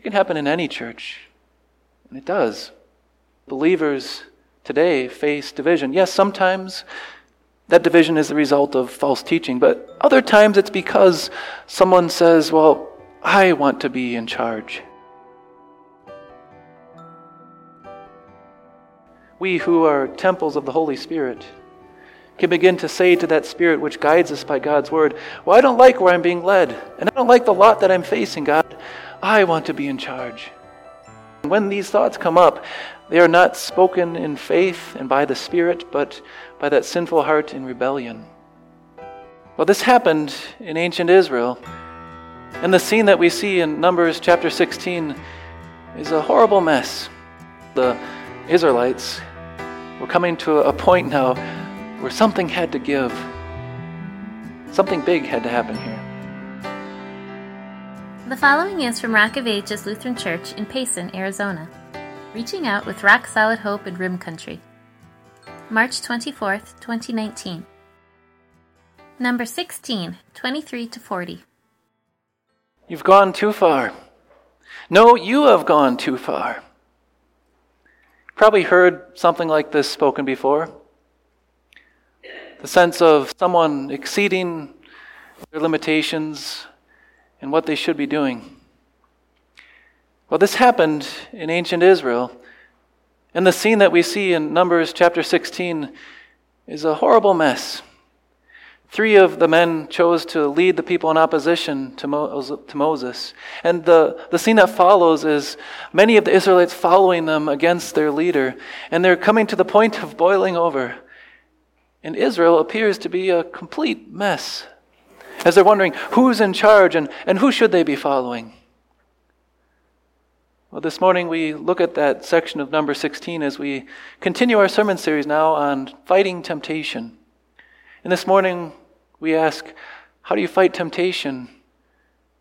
It can happen in any church, and it does. Believers today face division. Yes, sometimes that division is the result of false teaching, but other times it's because someone says, Well, I want to be in charge. We who are temples of the Holy Spirit can begin to say to that Spirit which guides us by God's Word, Well, I don't like where I'm being led, and I don't like the lot that I'm facing, God. I want to be in charge. When these thoughts come up, they are not spoken in faith and by the Spirit, but by that sinful heart in rebellion. Well, this happened in ancient Israel. And the scene that we see in Numbers chapter 16 is a horrible mess. The Israelites were coming to a point now where something had to give. Something big had to happen here. The following is from Rock of Ages Lutheran Church in Payson, Arizona, reaching out with rock solid hope in Rim Country. March 24th, 2019. Number 16, 23 to 40. You've gone too far. No, you have gone too far. Probably heard something like this spoken before. The sense of someone exceeding their limitations and what they should be doing. Well, this happened in ancient Israel. And the scene that we see in Numbers chapter 16 is a horrible mess. Three of the men chose to lead the people in opposition to, Mo- to Moses. And the, the scene that follows is many of the Israelites following them against their leader. And they're coming to the point of boiling over. And Israel appears to be a complete mess as they're wondering who's in charge and, and who should they be following. Well, this morning we look at that section of number 16 as we continue our sermon series now on fighting temptation. And this morning we ask, how do you fight temptation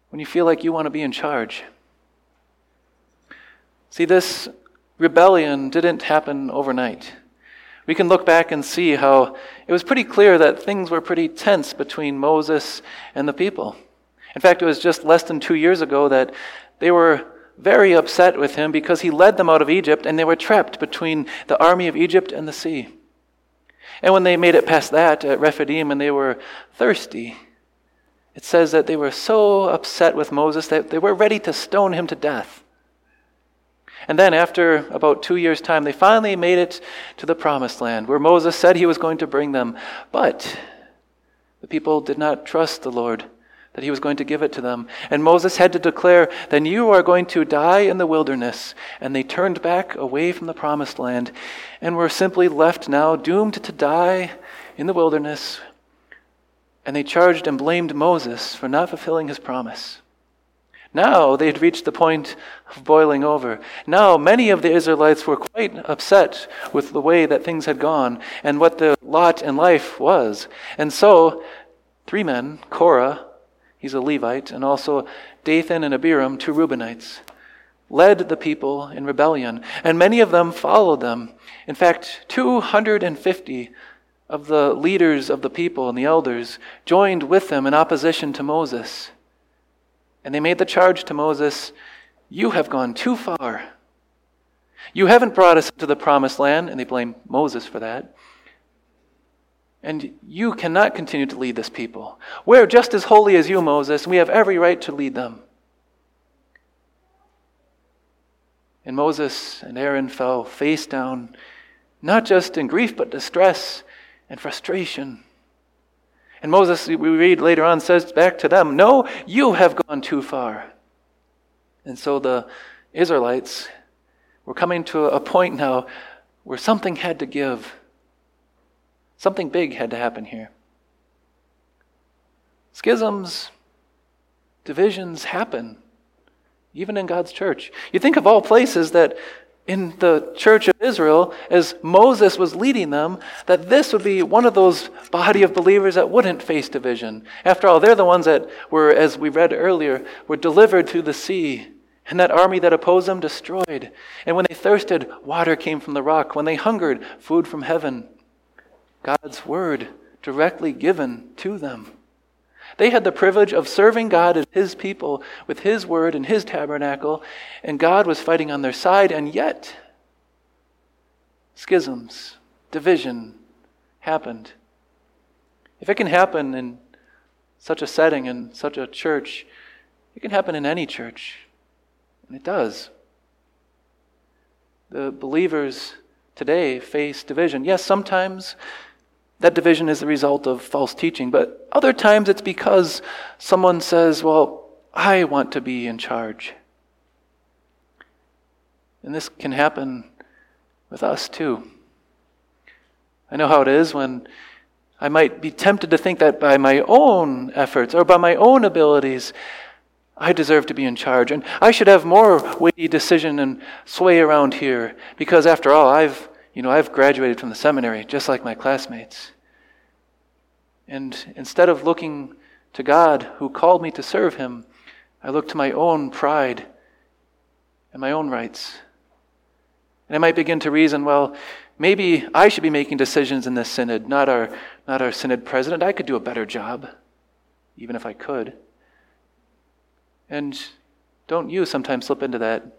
when you feel like you want to be in charge? See, this rebellion didn't happen overnight we can look back and see how it was pretty clear that things were pretty tense between Moses and the people. In fact, it was just less than two years ago that they were very upset with him because he led them out of Egypt and they were trapped between the army of Egypt and the sea. And when they made it past that at Rephidim and they were thirsty, it says that they were so upset with Moses that they were ready to stone him to death. And then, after about two years' time, they finally made it to the promised land where Moses said he was going to bring them. But the people did not trust the Lord that he was going to give it to them. And Moses had to declare, Then you are going to die in the wilderness. And they turned back away from the promised land and were simply left now doomed to die in the wilderness. And they charged and blamed Moses for not fulfilling his promise. Now they had reached the point of boiling over. Now many of the Israelites were quite upset with the way that things had gone and what the lot in life was. And so, three men, Korah, he's a Levite, and also Dathan and Abiram, two Reubenites, led the people in rebellion. And many of them followed them. In fact, 250 of the leaders of the people and the elders joined with them in opposition to Moses. And they made the charge to Moses You have gone too far. You haven't brought us to the promised land, and they blame Moses for that. And you cannot continue to lead this people. We're just as holy as you, Moses, and we have every right to lead them. And Moses and Aaron fell face down, not just in grief, but distress and frustration. And Moses, we read later on, says back to them, No, you have gone too far. And so the Israelites were coming to a point now where something had to give. Something big had to happen here. Schisms, divisions happen, even in God's church. You think of all places that in the church of Israel as Moses was leading them that this would be one of those body of believers that wouldn't face division. After all, they're the ones that were, as we read earlier, were delivered through the sea. And that army that opposed them destroyed. And when they thirsted, water came from the rock. When they hungered, food from heaven. God's word directly given to them. They had the privilege of serving God as His people with His word and His tabernacle, and God was fighting on their side, and yet schisms, division happened. If it can happen in such a setting, in such a church, it can happen in any church. And it does. The believers today face division. Yes, sometimes that division is the result of false teaching, but other times it's because someone says, Well, I want to be in charge. And this can happen with us too. I know how it is when I might be tempted to think that by my own efforts or by my own abilities, I deserve to be in charge. And I should have more weighty decision and sway around here because, after all, I've, you know, I've graduated from the seminary just like my classmates. And instead of looking to God who called me to serve Him, I look to my own pride and my own rights. And I might begin to reason, well, maybe I should be making decisions in this synod, not our, not our synod president. I could do a better job, even if I could. And don't you sometimes slip into that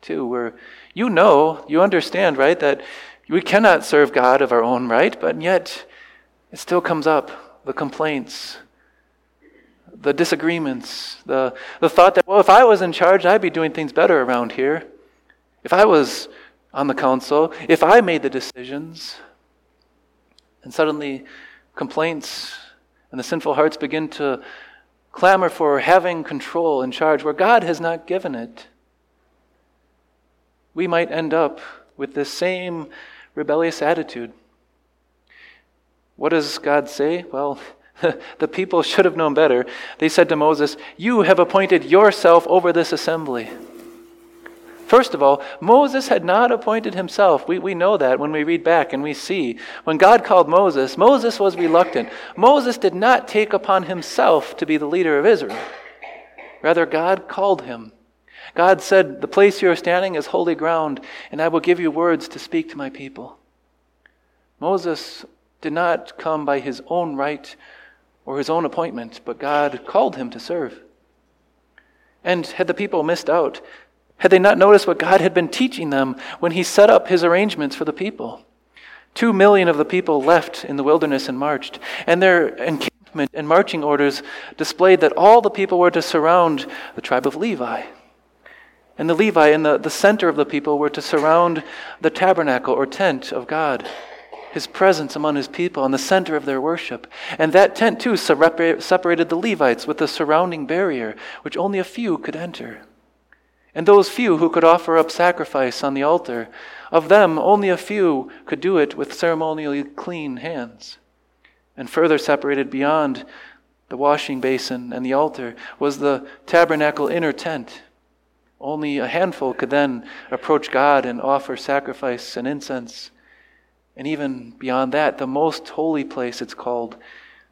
too, where you know, you understand, right, that we cannot serve God of our own right, but yet it still comes up the complaints, the disagreements, the, the thought that, well, if I was in charge, I'd be doing things better around here. If I was on the council, if I made the decisions, and suddenly complaints and the sinful hearts begin to clamor for having control and charge where God has not given it, we might end up with this same rebellious attitude. What does God say? Well, the people should have known better. They said to Moses, You have appointed yourself over this assembly. First of all, Moses had not appointed himself. We, we know that when we read back and we see. When God called Moses, Moses was reluctant. Moses did not take upon himself to be the leader of Israel. Rather, God called him. God said, The place you are standing is holy ground, and I will give you words to speak to my people. Moses did not come by his own right or his own appointment, but God called him to serve. And had the people missed out, had they not noticed what God had been teaching them when He set up His arrangements for the people? Two million of the people left in the wilderness and marched, and their encampment and marching orders displayed that all the people were to surround the tribe of Levi. And the Levi in the, the center of the people were to surround the tabernacle or tent of God, his presence among his people, in the center of their worship. And that tent, too, separated the Levites with a surrounding barrier, which only a few could enter. And those few who could offer up sacrifice on the altar, of them only a few could do it with ceremonially clean hands. And further separated beyond the washing basin and the altar was the tabernacle inner tent. Only a handful could then approach God and offer sacrifice and incense. And even beyond that, the most holy place, it's called,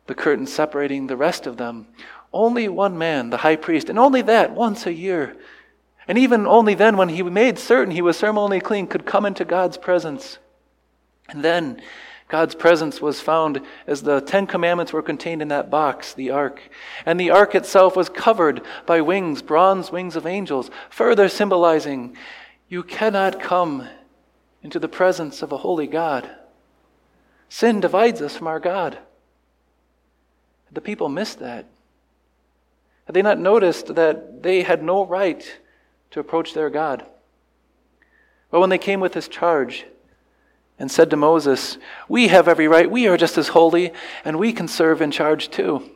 the curtain separating the rest of them. Only one man, the high priest, and only that once a year and even only then, when he made certain he was ceremonially clean, could come into God's presence. And then God's presence was found as the Ten Commandments were contained in that box, the ark. And the ark itself was covered by wings, bronze wings of angels, further symbolizing you cannot come into the presence of a holy God. Sin divides us from our God. The people missed that. Had they not noticed that they had no right to approach their God. But when they came with this charge and said to Moses, We have every right, we are just as holy, and we can serve in charge too.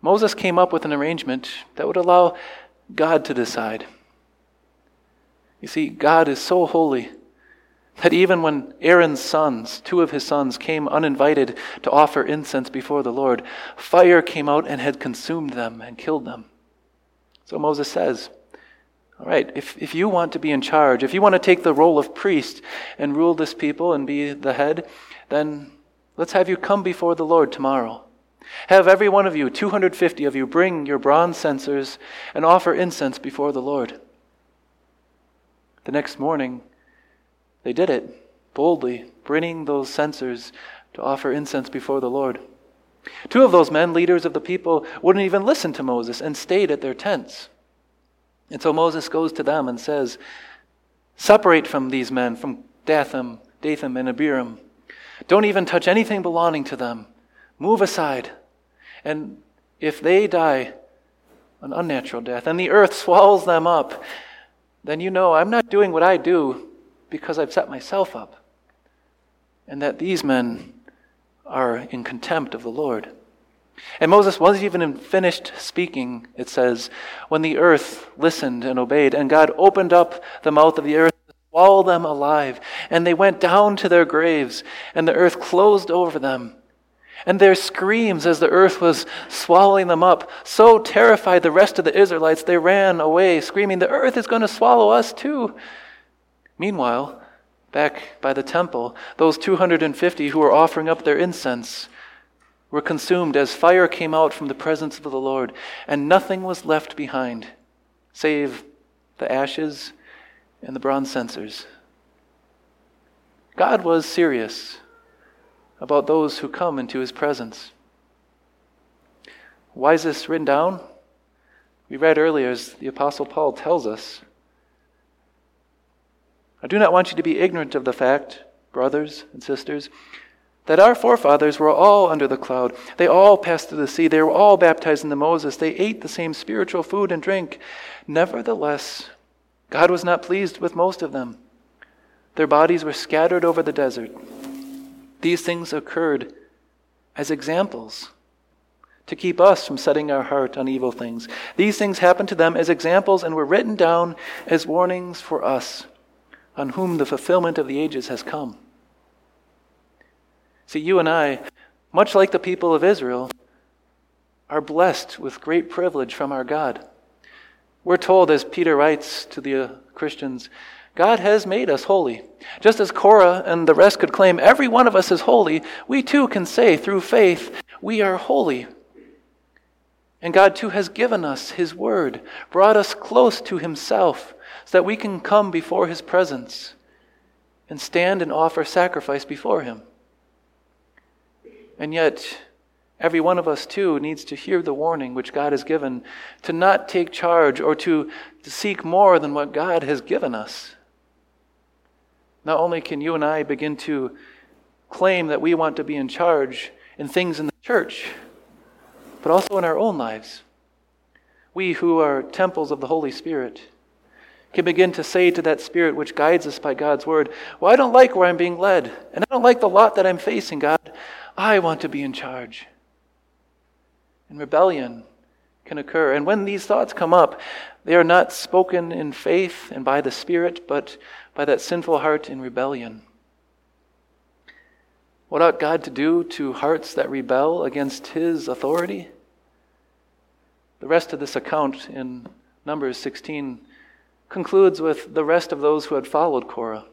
Moses came up with an arrangement that would allow God to decide. You see, God is so holy that even when Aaron's sons, two of his sons, came uninvited to offer incense before the Lord, fire came out and had consumed them and killed them. So Moses says, all right, if, if you want to be in charge, if you want to take the role of priest and rule this people and be the head, then let's have you come before the Lord tomorrow. Have every one of you, 250 of you, bring your bronze censers and offer incense before the Lord. The next morning, they did it boldly, bringing those censers to offer incense before the Lord. Two of those men, leaders of the people, wouldn't even listen to Moses and stayed at their tents. And so Moses goes to them and says, Separate from these men, from Dathan, Dathan, and Abiram. Don't even touch anything belonging to them. Move aside. And if they die an unnatural death and the earth swallows them up, then you know I'm not doing what I do because I've set myself up. And that these men are in contempt of the Lord. And Moses wasn't even finished speaking, it says, when the earth listened and obeyed, and God opened up the mouth of the earth to swallow them alive. And they went down to their graves, and the earth closed over them. And their screams as the earth was swallowing them up so terrified the rest of the Israelites, they ran away, screaming, The earth is going to swallow us too. Meanwhile, back by the temple, those 250 who were offering up their incense were consumed as fire came out from the presence of the Lord, and nothing was left behind save the ashes and the bronze censers. God was serious about those who come into his presence. Why is this written down? We read earlier as the Apostle Paul tells us. I do not want you to be ignorant of the fact, brothers and sisters, that our forefathers were all under the cloud. They all passed through the sea. They were all baptized into Moses. They ate the same spiritual food and drink. Nevertheless, God was not pleased with most of them. Their bodies were scattered over the desert. These things occurred as examples to keep us from setting our heart on evil things. These things happened to them as examples and were written down as warnings for us, on whom the fulfillment of the ages has come. See, you and I, much like the people of Israel, are blessed with great privilege from our God. We're told, as Peter writes to the uh, Christians, God has made us holy. Just as Korah and the rest could claim every one of us is holy, we too can say through faith, we are holy. And God too has given us His Word, brought us close to Himself, so that we can come before His presence and stand and offer sacrifice before Him. And yet, every one of us too needs to hear the warning which God has given to not take charge or to, to seek more than what God has given us. Not only can you and I begin to claim that we want to be in charge in things in the church, but also in our own lives. We who are temples of the Holy Spirit can begin to say to that Spirit which guides us by God's Word, Well, I don't like where I'm being led, and I don't like the lot that I'm facing, God. I want to be in charge. And rebellion can occur. And when these thoughts come up, they are not spoken in faith and by the Spirit, but by that sinful heart in rebellion. What ought God to do to hearts that rebel against His authority? The rest of this account in Numbers 16 concludes with the rest of those who had followed Korah.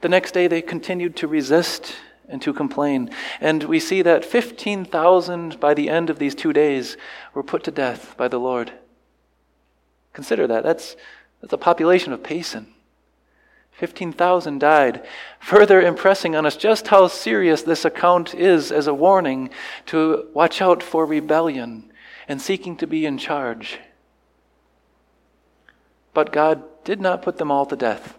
The next day they continued to resist and to complain. And we see that 15,000 by the end of these two days were put to death by the Lord. Consider that. That's, that's a population of Payson. 15,000 died, further impressing on us just how serious this account is as a warning to watch out for rebellion and seeking to be in charge. But God did not put them all to death.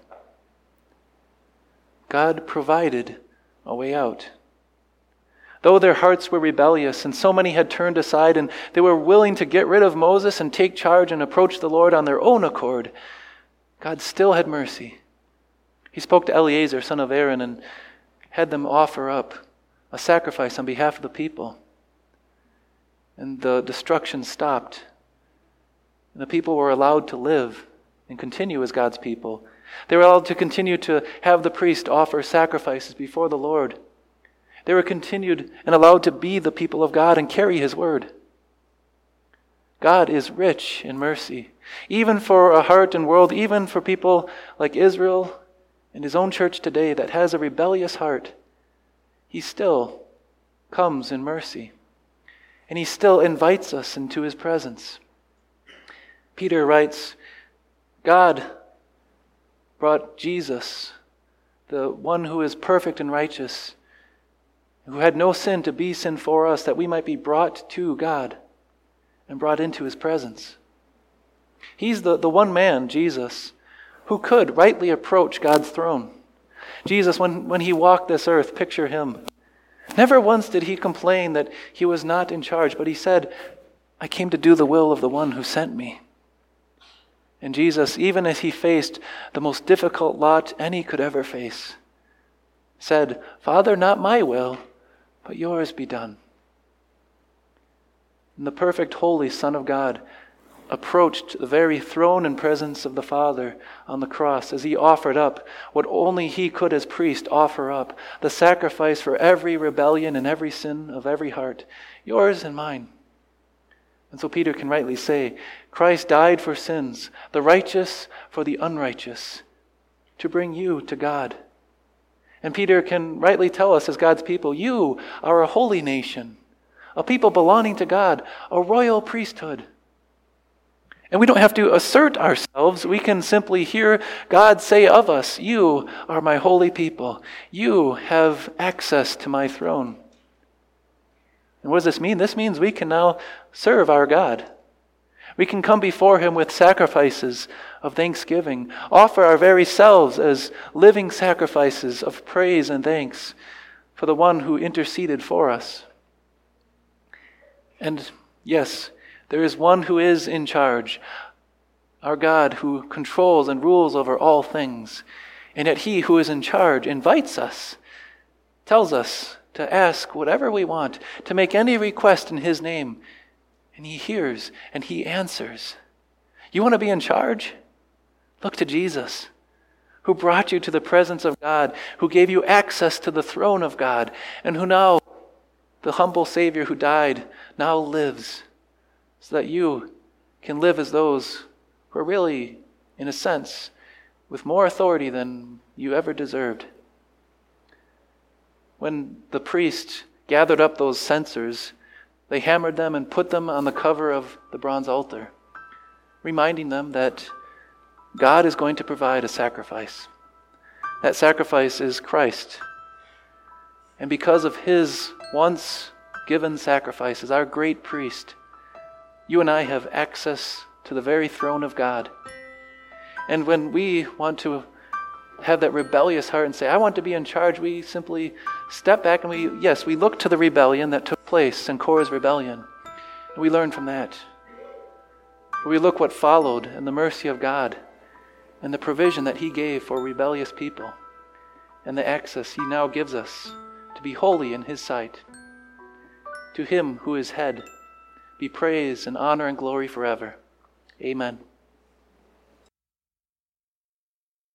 God provided a way out. Though their hearts were rebellious and so many had turned aside and they were willing to get rid of Moses and take charge and approach the Lord on their own accord, God still had mercy he spoke to Eleazar, son of Aaron, and had them offer up a sacrifice on behalf of the people. And the destruction stopped. And the people were allowed to live and continue as God's people. They were allowed to continue to have the priest offer sacrifices before the Lord. They were continued and allowed to be the people of God and carry his word. God is rich in mercy, even for a heart and world, even for people like Israel and his own church today that has a rebellious heart, he still comes in mercy. And he still invites us into his presence. Peter writes God brought Jesus, the one who is perfect and righteous, who had no sin to be sin for us, that we might be brought to God and brought into his presence. He's the, the one man, Jesus, who could rightly approach God's throne. Jesus, when, when he walked this earth, picture him. Never once did he complain that he was not in charge, but he said, I came to do the will of the one who sent me. And Jesus, even as he faced the most difficult lot any could ever face, said, Father, not my will, but yours be done. And the perfect, holy Son of God approached the very throne and presence of the Father on the cross as he offered up what only he could as priest offer up the sacrifice for every rebellion and every sin of every heart, yours and mine. And so Peter can rightly say, Christ died for sins, the righteous for the unrighteous, to bring you to God. And Peter can rightly tell us as God's people, you are a holy nation, a people belonging to God, a royal priesthood. And we don't have to assert ourselves. We can simply hear God say of us, You are my holy people. You have access to my throne. And what does this mean? This means we can now serve our God. We can come before Him with sacrifices of thanksgiving, offer our very selves as living sacrifices of praise and thanks for the one who interceded for us. And yes, there is one who is in charge, our God who controls and rules over all things. And yet he who is in charge invites us, tells us to ask whatever we want, to make any request in his name. And he hears and he answers. You want to be in charge? Look to Jesus, who brought you to the presence of God, who gave you access to the throne of God, and who now, the humble Savior who died, now lives so that you can live as those who are really, in a sense, with more authority than you ever deserved. When the priest gathered up those censers, they hammered them and put them on the cover of the bronze altar, reminding them that God is going to provide a sacrifice. That sacrifice is Christ. And because of his once given sacrifice as our great priest, you and I have access to the very throne of God. And when we want to have that rebellious heart and say, I want to be in charge, we simply step back and we, yes, we look to the rebellion that took place in Korah's rebellion. And we learn from that. We look what followed and the mercy of God and the provision that He gave for rebellious people and the access He now gives us to be holy in His sight. To Him who is head be praise and honor and glory forever. Amen.